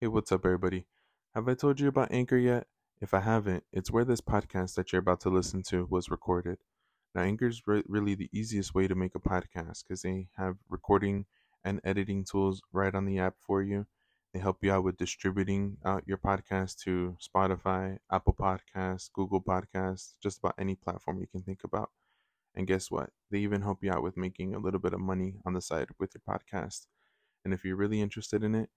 Hey, what's up, everybody? Have I told you about Anchor yet? If I haven't, it's where this podcast that you're about to listen to was recorded. Now, Anchor is re- really the easiest way to make a podcast because they have recording and editing tools right on the app for you. They help you out with distributing out your podcast to Spotify, Apple Podcasts, Google Podcasts, just about any platform you can think about. And guess what? They even help you out with making a little bit of money on the side with your podcast. And if you're really interested in it,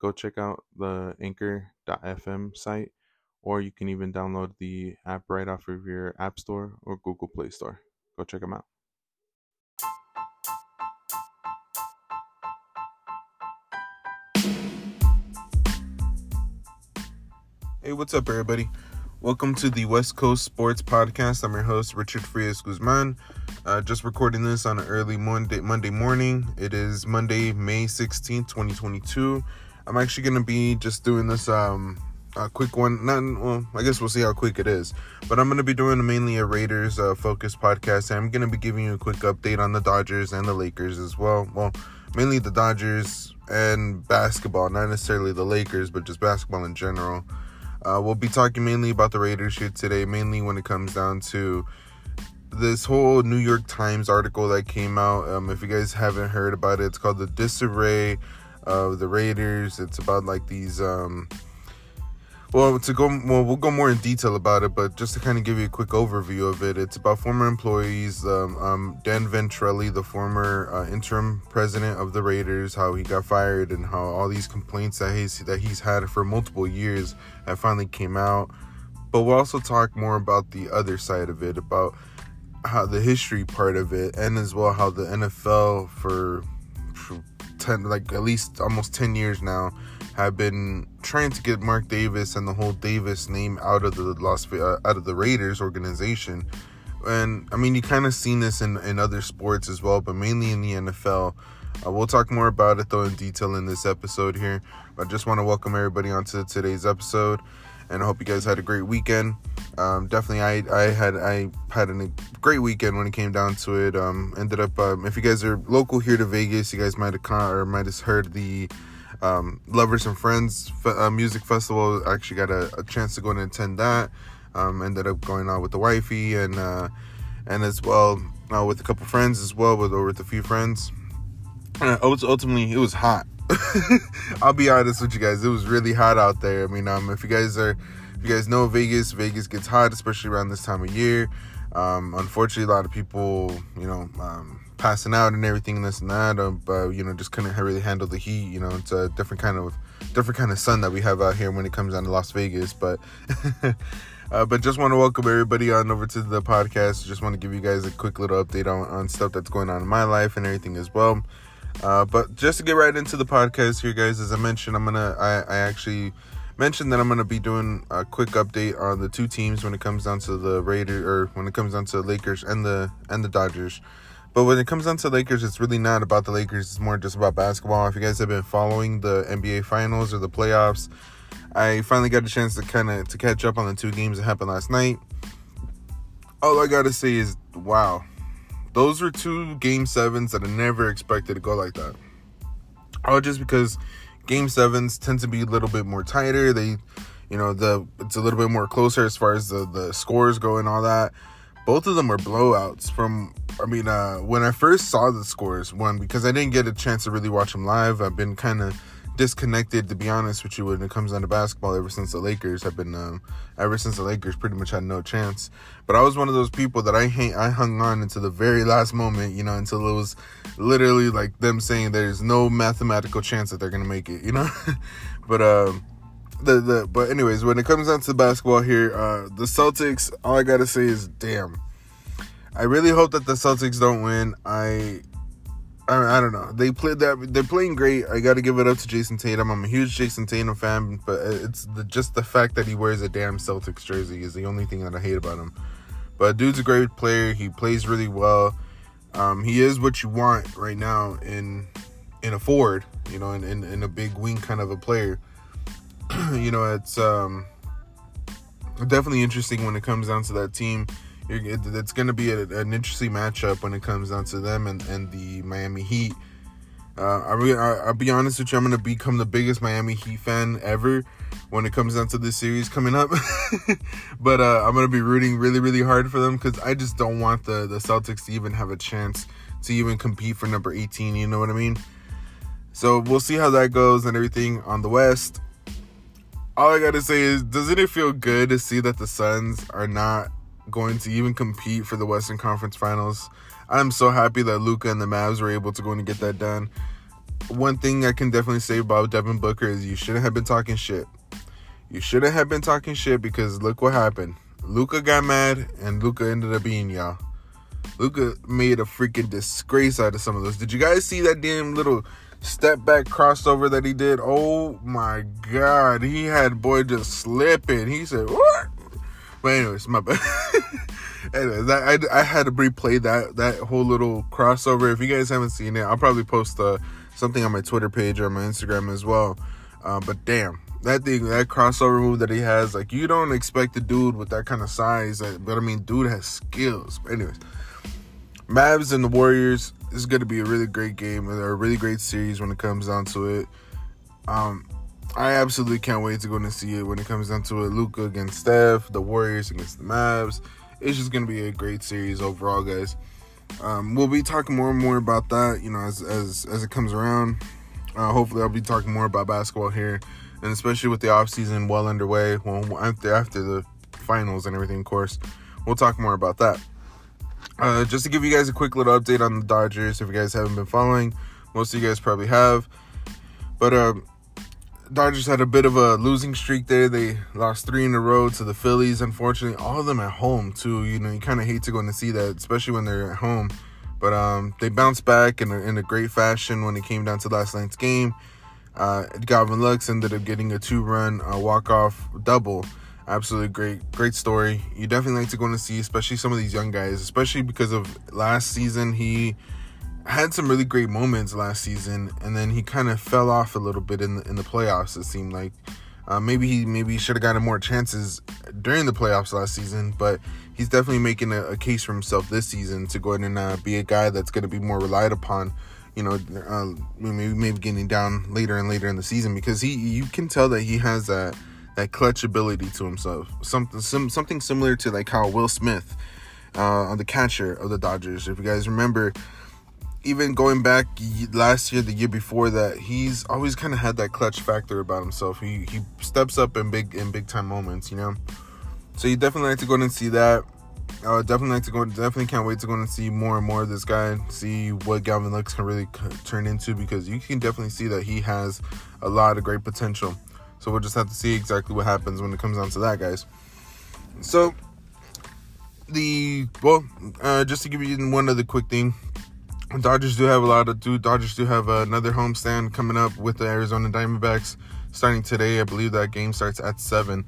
go check out the anchor.fm site, or you can even download the app right off of your App Store or Google Play Store. Go check them out. Hey, what's up, everybody? Welcome to the West Coast Sports Podcast. I'm your host, Richard Frias Guzman. Uh, just recording this on an early Monday Monday morning. It is Monday, May 16th, 2022. I'm actually gonna be just doing this um a quick one. Not well, I guess we'll see how quick it is. But I'm gonna be doing mainly a Raiders uh, focused podcast. And I'm gonna be giving you a quick update on the Dodgers and the Lakers as well. Well, mainly the Dodgers and basketball, not necessarily the Lakers, but just basketball in general. Uh, we'll be talking mainly about the Raiders here today, mainly when it comes down to this whole New York Times article that came out. Um, if you guys haven't heard about it, it's called The Disarray of the Raiders. It's about like these. Um, well, to go well, we'll go more in detail about it, but just to kind of give you a quick overview of it, it's about former employees. Um, um, Dan Ventrelle, the former uh, interim president of the Raiders, how he got fired and how all these complaints that he's that he's had for multiple years have finally came out. But we'll also talk more about the other side of it, about how the history part of it, and as well how the NFL for, for ten like at least almost 10 years now have been trying to get Mark Davis and the whole Davis name out of the Las uh, out of the Raiders organization. And I mean, you kind of seen this in in other sports as well, but mainly in the NFL. Uh, we'll talk more about it though in detail in this episode here. I just want to welcome everybody onto today's episode and I hope you guys had a great weekend. Um, definitely, I I had I had a great weekend when it came down to it. Um, ended up um, if you guys are local here to Vegas, you guys might have con- or might have heard the um, Lovers and Friends uh, music festival. I actually got a, a, chance to go and attend that. Um, ended up going out with the wifey and uh, and as well uh, with a couple friends as well with or with a few friends. And ultimately, it was hot I'll be honest with you guys. It was really hot out there. I mean, um, if you guys are, if you guys know Vegas, Vegas gets hot, especially around this time of year. Um, unfortunately, a lot of people, you know, um, passing out and everything, and this and that. Uh, but you know, just couldn't really handle the heat. You know, it's a different kind of, different kind of sun that we have out here when it comes down to Las Vegas. But, uh, but just want to welcome everybody on over to the podcast. Just want to give you guys a quick little update on, on stuff that's going on in my life and everything as well. Uh, but just to get right into the podcast here, guys, as I mentioned, I'm gonna I, I actually mentioned that I'm gonna be doing a quick update on the two teams when it comes down to the Raiders or when it comes down to the Lakers and the and the Dodgers. But when it comes down to Lakers, it's really not about the Lakers. It's more just about basketball. If you guys have been following the NBA Finals or the playoffs, I finally got a chance to kind of to catch up on the two games that happened last night. All I gotta say is, wow, those were two game sevens that I never expected to go like that. Oh, just because game sevens tend to be a little bit more tighter. They, you know, the it's a little bit more closer as far as the the scores go and all that. Both of them were blowouts. From I mean, uh, when I first saw the scores, one because I didn't get a chance to really watch them live. I've been kind of disconnected to be honest with you when it comes down to basketball ever since the Lakers have been um, ever since the Lakers pretty much had no chance. But I was one of those people that I hang, I hung on until the very last moment, you know, until it was literally like them saying there's no mathematical chance that they're gonna make it, you know. but um, the the but anyways, when it comes down to basketball here, uh, the Celtics, all I gotta say is damn. I really hope that the Celtics don't win. I I, I don't know. They played that. They're playing great. I got to give it up to Jayson Tatum. I'm a huge Jayson Tatum fan, but it's the, just the fact that he wears a damn Celtics jersey is the only thing that I hate about him. But dude's a great player. He plays really well. Um, he is what you want right now in in a forward, you know, in, in, in a big wing kind of a player. you know, it's um, definitely interesting when it comes down to that team it's going to be a, an interesting matchup when it comes down to them and, and the Miami Heat. Uh, I I, I'll be honest with you. I'm gonna become the biggest Miami Heat fan ever when it comes down to this series coming up. but uh, I'm gonna be rooting really, really hard for them because I just don't want the the Celtics to even have a chance to even compete for number 18. You know what I mean? So we'll see how that goes and everything on the West. All I gotta say is, doesn't it feel good to see that the Suns are not going to even compete for the Western Conference Finals? I'm so happy that Luka and the Mavs were able to go and get that done. One thing I can definitely say about Devin Booker is you shouldn't have been talking shit. You shouldn't have been talking shit because look what happened. Luka got mad and Luka ended up being y'all. Luka made a freaking disgrace out of some of those. Did you guys see that damn little step back crossover that he did? Oh my god, he had boy just slipping. He said, "What?" But anyways, my bad. anyways, I, I, had to replay that that whole little crossover. If you guys haven't seen it, I'll probably post uh, something on my Twitter page or my Instagram as well. Uh, but damn, that thing, that crossover move that he has, like you don't expect a dude with that kind of size. But I mean, dude has skills. But anyways, Mavs and the Warriors is going to be a really great game, a really great series when it comes down to it. Um, I absolutely can't wait to go and see it when it comes down to it. Luka against Steph, the Warriors against the Mavs. It's just gonna be a great series overall, guys. Um, we'll be talking more and more about that, you know, as as as it comes around. Uh, hopefully, I'll be talking more about basketball here, and especially with the off season well underway. Well, after after the finals and everything, of course, we'll talk more about that. Uh, just to give you guys a quick little update on the Dodgers, if you guys haven't been following, most of you guys probably have. But um, Dodgers had a bit of a losing streak there. They lost three in a row to the Phillies. Unfortunately, all of them at home too. You know, you kind of hate to go and see that, especially when they're at home. But um, they bounced back in a, in a great fashion when it came down to last night's game. Uh, Gavin Lux ended up getting a two-run uh, walk-off double. Absolutely great, great story. You definitely like to go and see, especially some of these young guys, especially because of last season. He had some really great moments last season, and then he kind of fell off a little bit in the in the playoffs. It seemed like uh, maybe he maybe should have gotten more chances during the playoffs last season, but he's definitely making a, a case for himself this season to go ahead and uh, be a guy that's going to be more relied upon. You know, uh, maybe maybe getting down later and later in the season because he you can tell that he has that that clutch ability to himself. Something some, something similar to like how Will Smith uh, on the catcher of the Dodgers. If you guys remember, even going back last year, the year before that, he's always kind of had that clutch factor about himself. He he steps up in big in big time moments, you know. So you definitely like to go and see that. Uh, definitely like to go. Definitely can't wait to go and see more and more of this guy. See what Gavin Lux can really turn into because you can definitely see that he has a lot of great potential. So we'll just have to see exactly what happens when it comes down to that, guys. So the well, uh, just to give you one other quick thing, Dodgers do have a lot of do Dodgers do have another homestand coming up with the Arizona Diamondbacks starting today. I believe that game starts at seven.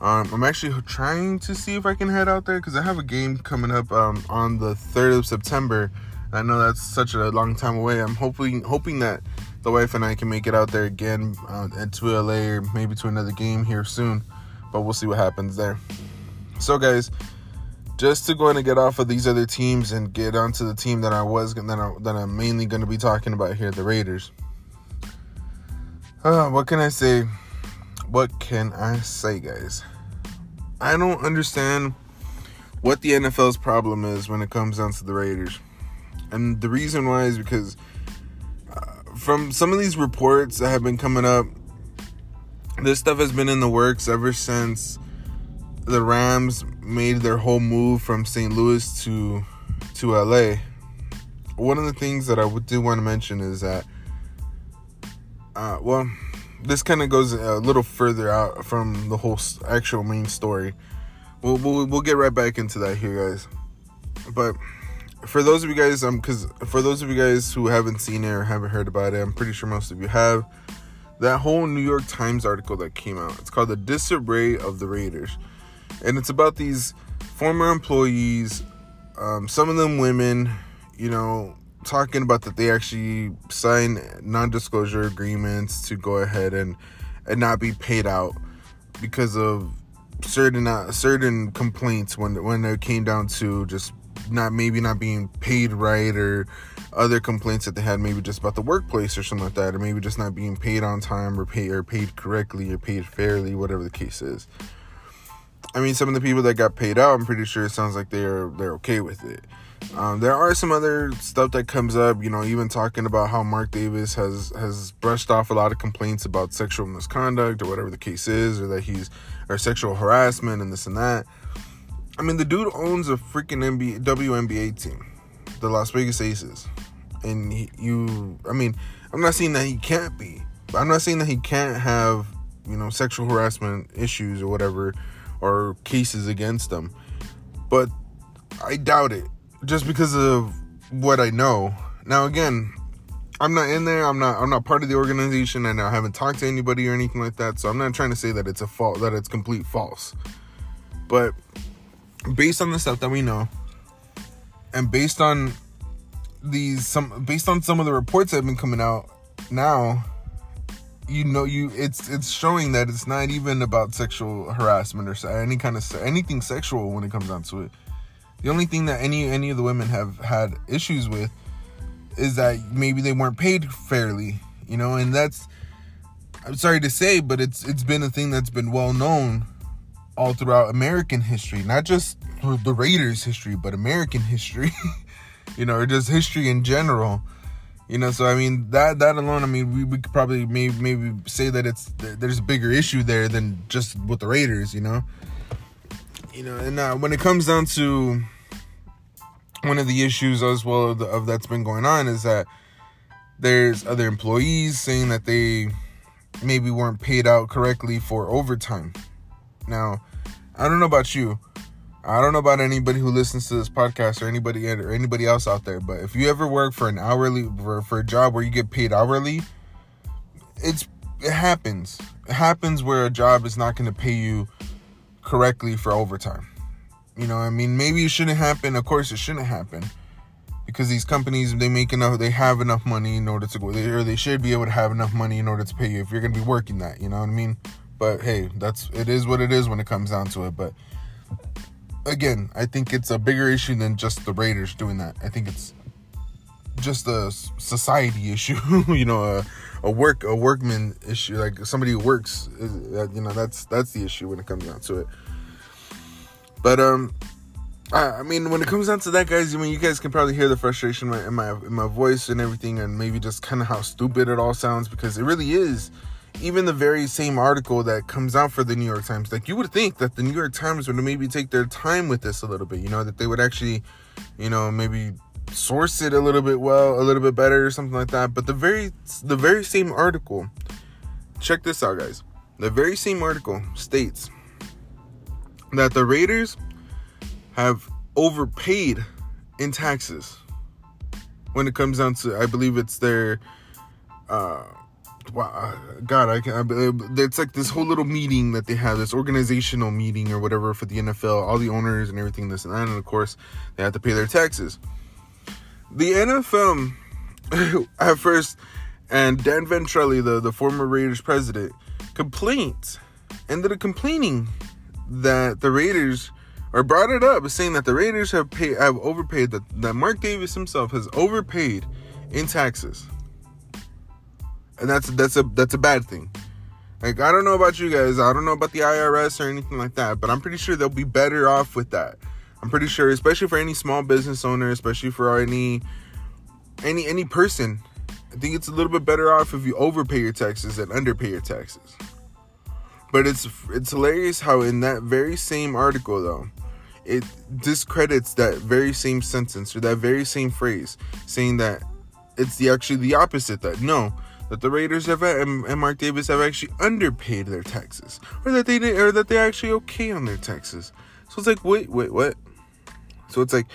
Um, I'm actually trying to see if I can head out there because I have a game coming up um, on the third of September. I know that's such a long time away. I'm hoping hoping that the wife and I can make it out there again uh, to LA or maybe to another game here soon. But we'll see what happens there. So, guys, just to go and get off of these other teams and get onto the team that I was that, I, that I'm mainly going to be talking about here, the Raiders. Uh, what can I say? What can I say, guys? I don't understand what the NFL's problem is when it comes down to the Raiders. And the reason why is because uh, from some of these reports that have been coming up, this stuff has been in the works ever since the Rams made their whole move from St. Louis to to LA. One of the things that I do want to mention is that, uh, well, this kind of goes a little further out from the whole actual main story. We'll, we'll we'll get right back into that here, guys. But for those of you guys, um, because for those of you guys who haven't seen it or haven't heard about it, I'm pretty sure most of you have. That whole New York Times article that came out. It's called "The Disarray of the Raiders." And it's about these former employees, um, some of them women, you know, talking about that they actually signed non-disclosure agreements to go ahead and and not be paid out because of certain uh, certain complaints when when it came down to just not maybe not being paid right or other complaints that they had, maybe just about the workplace or something like that, or maybe just not being paid on time or paid or paid correctly or paid fairly, whatever the case is. I mean, some of the people that got paid out, I'm pretty sure it sounds like they're they're okay with it. Um, there are some other stuff that comes up, you know, even talking about how Mark Davis has has brushed off a lot of complaints about sexual misconduct or whatever the case is, or that he's or sexual harassment and this and that. I mean, the dude owns a freaking NBA, WNBA team, the Las Vegas Aces, and he, you, I mean, I'm not saying that he can't be, but I'm not saying that he can't have, you know, sexual harassment issues or whatever or cases against them. But I doubt it just because of what I know. Now again, I'm not in there. I'm not I'm not part of the organization and I haven't talked to anybody or anything like that. So I'm not trying to say that it's a fault that it's complete false. But based on the stuff that we know and based on these some based on some of the reports that have been coming out now you know you it's it's showing that it's not even about sexual harassment or any kind of anything sexual when it comes down to it. The only thing that any any of the women have had issues with is that maybe they weren't paid fairly you know and that's i'm sorry to say but it's it's been a thing that's been well known all throughout american history not just the raiders history but american history you know or just history in general you know, so I mean that that alone, I mean, we, we could probably maybe maybe say that it's there's a bigger issue there than just with the Raiders, you know. You know, and uh, when it comes down to one of the issues as well of, the, of that's been going on is that there's other employees saying that they maybe weren't paid out correctly for overtime. Now, I don't know about you, I don't know about anybody who listens to this podcast or anybody or anybody else out there, but if you ever work for an hourly for, for a job where you get paid hourly, it's it happens. It happens where a job is not going to pay you correctly for overtime. You know, I mean, maybe it shouldn't happen. Of course, it shouldn't happen because these companies they make enough, they have enough money in order to go, they, or they should be able to have enough money in order to pay you if you're going to be working that. You know what I mean? But hey, that's it is what it is when it comes down to it. But again, I think it's a bigger issue than just the Raiders doing that. I think it's just a society issue, you know, a, a work a workman issue, like somebody who works. Uh, you know, that's that's the issue when it comes down to it. But um, I, I mean, when it comes down to that, guys, I mean, you guys can probably hear the frustration in my in my, in my voice and everything, and maybe just kind of how stupid it all sounds because it really is even the very same article that comes out for the New York Times, like you would think that the New York Times would maybe take their time with this a little bit, you know, that they would actually, you know, maybe source it a little bit well, a little bit better or something like that. But the very the very same article, check this out guys. The very same article states that the Raiders have overpaid in taxes when it comes down to I believe it's their uh wow, uh, God, I can. I, uh, it's like this whole little meeting that they have, this organizational meeting or whatever for the NFL, all the owners and everything, this and that, and of course they have to pay their taxes. The NFL at first, and Dan Ventrelle, the the former Raiders president, complained, ended up complaining that the Raiders or brought it up, saying that the Raiders have paid have overpaid that that Mark Davis himself has overpaid in taxes and that's that's a that's a bad thing. Like I don't know about you guys, I don't know about the IRS or anything like that, but I'm pretty sure they'll be better off with that. I'm pretty sure, especially for any small business owner, especially for any any any person. I think it's a little bit better off if you overpay your taxes than underpay your taxes. But it's it's hilarious how in that very same article though, it discredits that very same sentence or that very same phrase, saying that it's the actually the opposite. That no, that the Raiders have and, and Mark Davis have actually underpaid their taxes, or that they did, or that they're actually okay on their taxes. So it's like, wait, wait, what? So it's like,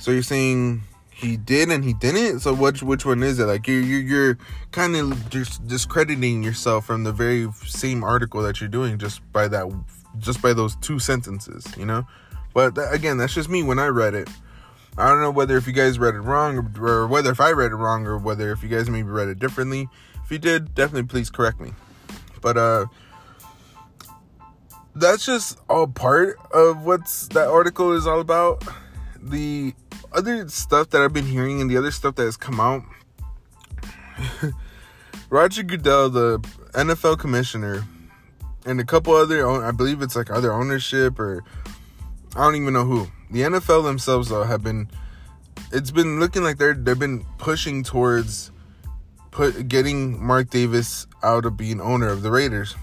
so you're saying he did and he didn't. So which which one is it? Like you're you're, you're kind of just discrediting yourself from the very same article that you're doing just by that just by those two sentences, you know. But that, again, that's just me when I read it. I don't know whether if you guys read it wrong or, or whether if I read it wrong or whether if you guys maybe read it differently. If you did, definitely please correct me. But uh that's just all part of what's that article is all about. The other stuff that I've been hearing and the other stuff that has come out, Roger Goodell, the NFL commissioner, and a couple other, I believe it's like other ownership or I don't even know who. The NFL themselves though have been, it's been looking like they're they've been pushing towards put getting Mark Davis out of being owner of the Raiders,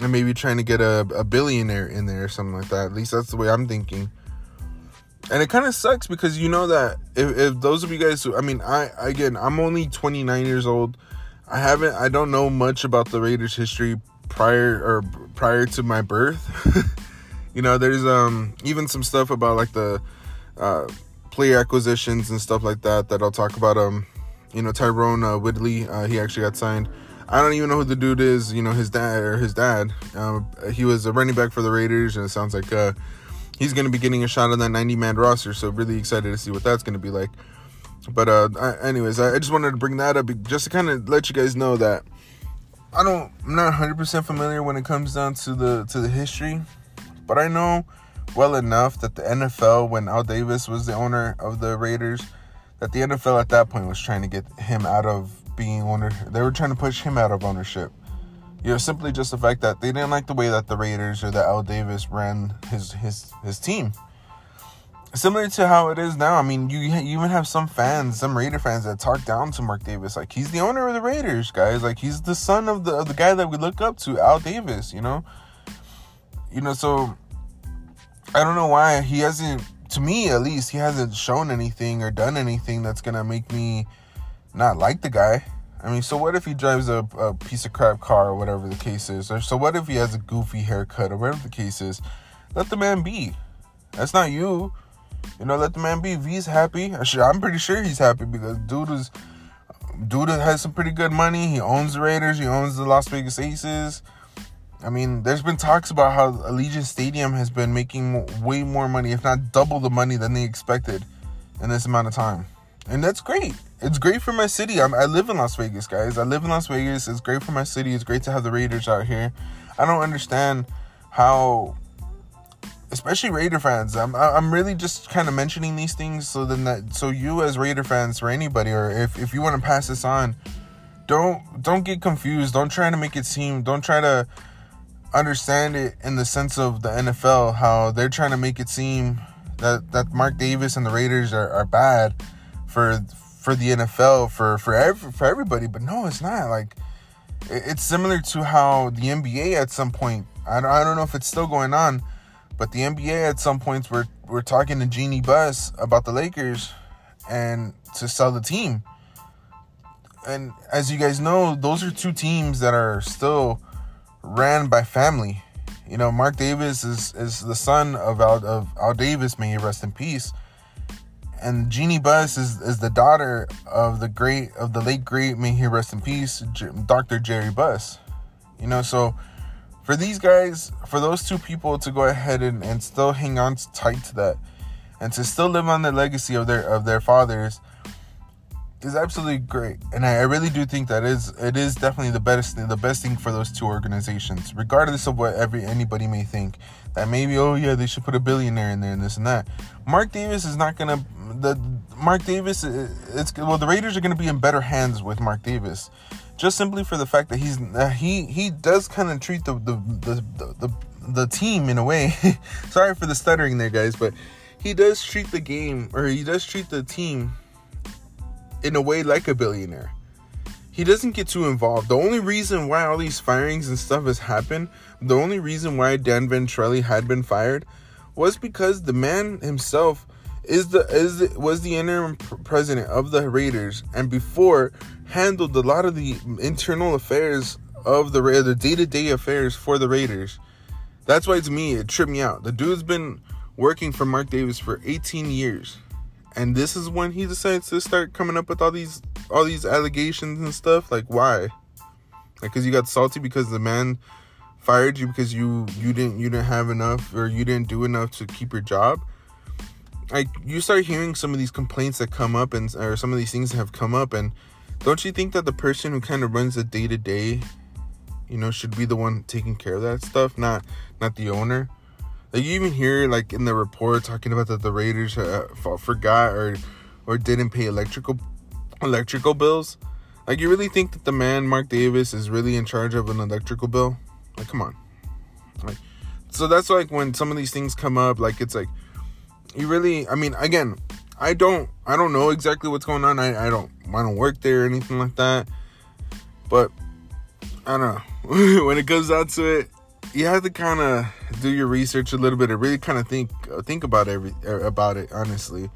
and maybe trying to get a, a billionaire in there or something like that. At least that's the way I'm thinking. And it kind of sucks because you know that if, if those of you guys who, i mean i again i'm only 29 years old. I haven't i don't know much about the raiders history prior or prior to my birth. You know there's um even some stuff about like the uh player acquisitions and stuff like that that i'll talk about um you know tyrone uh, Woodley uh, he actually got signed I don't even know who the dude is. You know his dad or his dad. Um, he was a running back for the Raiders, and it sounds like uh, he's going to be getting a shot on that 90 man roster. So really excited to see what that's going to be like. But uh, I, anyways, I, I just wanted to bring that up just to kind of let you guys know that I don't, I'm not 100% familiar when it comes down to the to the history, but I know well enough that the NFL, when Al Davis was the owner of the Raiders, that the NFL at that point was trying to get him out of being owner. They were trying to push him out of ownership. You know, simply just the fact that they didn't like the way that the Raiders or that Al Davis ran his his his team. Similar to how it is now. I mean, you, you even have some fans, some Raider fans that talk down to Mark Davis. Like he's the owner of the Raiders, guys. Like he's the son of the of the guy that we look up to, Al Davis. You know, you know. So I don't know why he hasn't. To me, at least, he hasn't shown anything or done anything that's gonna make me not like the guy. I mean, so what if he drives a, a piece of crap car or whatever the case is? Or so what if he has a goofy haircut or whatever the case is? Let the man be. That's not you. You know, let the man be. He's happy, I'm pretty sure he's happy because dude is dude has some pretty good money. He owns the Raiders. He owns the Las Vegas Aces. I mean, there's been talks about how Allegiant Stadium has been making way more money, if not double the money than they expected in this amount of time and that's great. It's great for my city. I'm, i live in Las Vegas, guys. I live in Las Vegas. It's great for my city. It's great to have the Raiders out here. I don't understand how, especially Raider fans. I'm I'm really just kind of mentioning these things so then that so you as Raider fans or anybody or if if you want to pass this on, don't don't get confused. Don't try to make it seem. Don't try to understand it in the sense of the NFL how they're trying to make it seem that that Mark Davis and the Raiders are, are bad for for the NFL for for every, for everybody, but no, it's not. Like it's similar to how the NBA at some point. I don't, I don't know if it's still going on, but the NBA at some points we're we're talking to Jeanie Buss about the Lakers and to sell the team. And as you guys know, those are two teams that are still ran by family. You know, Mark Davis is is the son of Al, of Al Davis, may he rest in peace and Jeanie Buss is, is the daughter of the great of the late great may he rest in peace Dr. Jerry Buss. You know, so for these guys, for those two people to go ahead and, and still hang on tight to that and to still live on the legacy of their of their fathers is absolutely great. And I, I really do think that is it is definitely the best the best thing for those two organizations, regardless of what every anybody may think. That maybe, oh yeah, they should put a billionaire in there and this and that. Mark Davis is not gonna the Mark Davis it's well the Raiders are gonna be in better hands with Mark Davis. Just simply for the fact that he's uh, he he does kind of treat the the, the the the team in a way. Sorry for the stuttering there, guys, but he does treat the game or he does treat the team in a way like a billionaire. He doesn't get too involved. The only reason why all these firings and stuff has happened, the only reason why Dan Ventrelle had been fired was because the man himself is the is the, was the interim president of the Raiders and before handled a lot of the internal affairs of the the day-to-day affairs for the Raiders. That's why to me it tripped me out. The dude's been working for Mark Davis for 18 years and this is when he decides to start coming up with all these all these allegations and stuff? Like why? Like because you got salty because the man fired you because you you didn't you didn't have enough or you didn't do enough to keep your job? Like you start hearing some of these complaints that come up and or some of these things that have come up and don't you think that the person who kind of runs the day to day you know should be the one taking care of that stuff not not the owner Like you even hear like in the report talking about that the Raiders uh, forgot or or didn't pay electrical electrical bills. Like you really think that the man Mark Davis is really in charge of an electrical bill? Like come on. Like so that's like when some of these things come up like it's like you really I mean again, I don't I don't know exactly what's going on. I I don't I don't work there or anything like that. But I don't know. when it comes down to it, you have to kind of do your research a little bit and really kind of think uh, think about every er, about it honestly.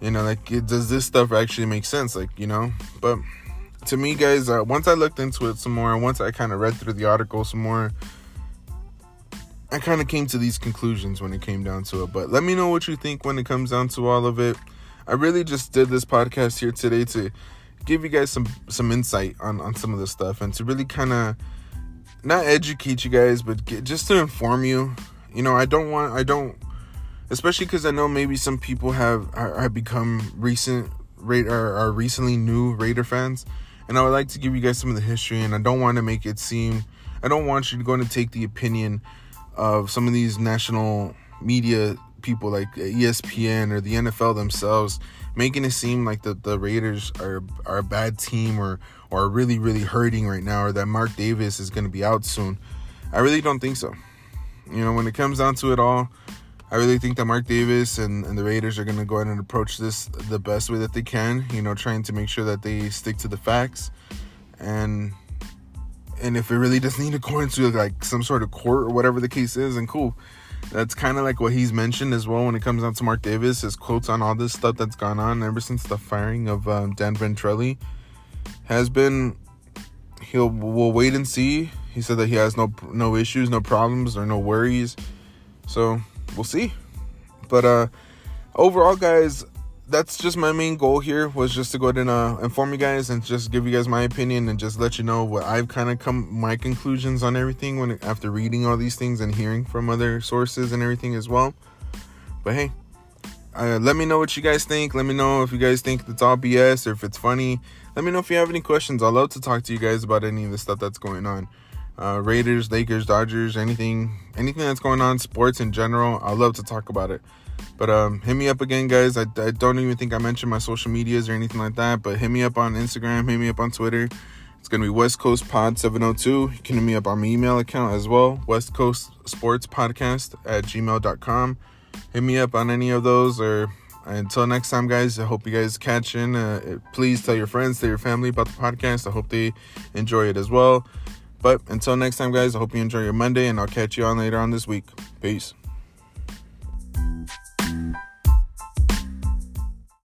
You know like does this stuff actually make sense? Like you know? But to me guys uh, once i looked into it some more and once i kind of read through the article some more i kind of came to these conclusions when it came down to it. But let me know what you think when it comes down to all of it. I really just did this podcast here today to give you guys some some insight on on some of this stuff and to really kind of not educate you guys, but get, just to inform you. You know, I don't want, I don't, especially because I know maybe some people have have become recent Raider are recently new Raider fans, and I would like to give you guys some of the history. And I don't want to make it seem, I don't want you to go and take the opinion of some of these national media people like ESPN or the NFL themselves, making it seem like the, the Raiders are are a bad team or or really, really hurting right now, or that Mark Davis is going to be out soon. I really don't think so. You know, when it comes down to it all, I really think that Mark Davis and, and the Raiders are going to go ahead and approach this the best way that they can, you know, trying to make sure that they stick to the facts. And and if it really does need to go into like some sort of court or whatever the case is, and cool. That's kind of like what he's mentioned as well when it comes down to Mark Davis, his quotes on all this stuff that's gone on ever since the firing of um, Dan Ventrelle has been he'll we'll wait and see. He said that he has no no issues, no problems, or no worries. So we'll see. But uh overall, guys, that's just my main goal here was just to go ahead and uh, inform you guys and just give you guys my opinion and just let you know what I've kind of come my conclusions on everything when after reading all these things and hearing from other sources and everything as well. But hey, uh, let me know what you guys think. Let me know if you guys think it's all BS or if it's funny. Let me know if you have any questions. I'd love to talk to you guys about any of the stuff that's going on. Uh, Raiders, Lakers, Dodgers, anything, anything that's going on, sports in general. I'd love to talk about it. But um, hit me up again, guys. I, I don't even think I mentioned my social medias or anything like that. But hit me up on Instagram. Hit me up on Twitter. It's gonna be West Coast Pod 702. You can hit me up on my email account as well. West Coast Sports Podcast at gmail.com. Hit me up on any of those or until next time, guys, I hope you guys catch in. Uh, please tell your friends, tell your family about the podcast. I hope they enjoy it as well. But until next time, guys, I hope you enjoy your Monday, and I'll catch you on later on this week. Peace.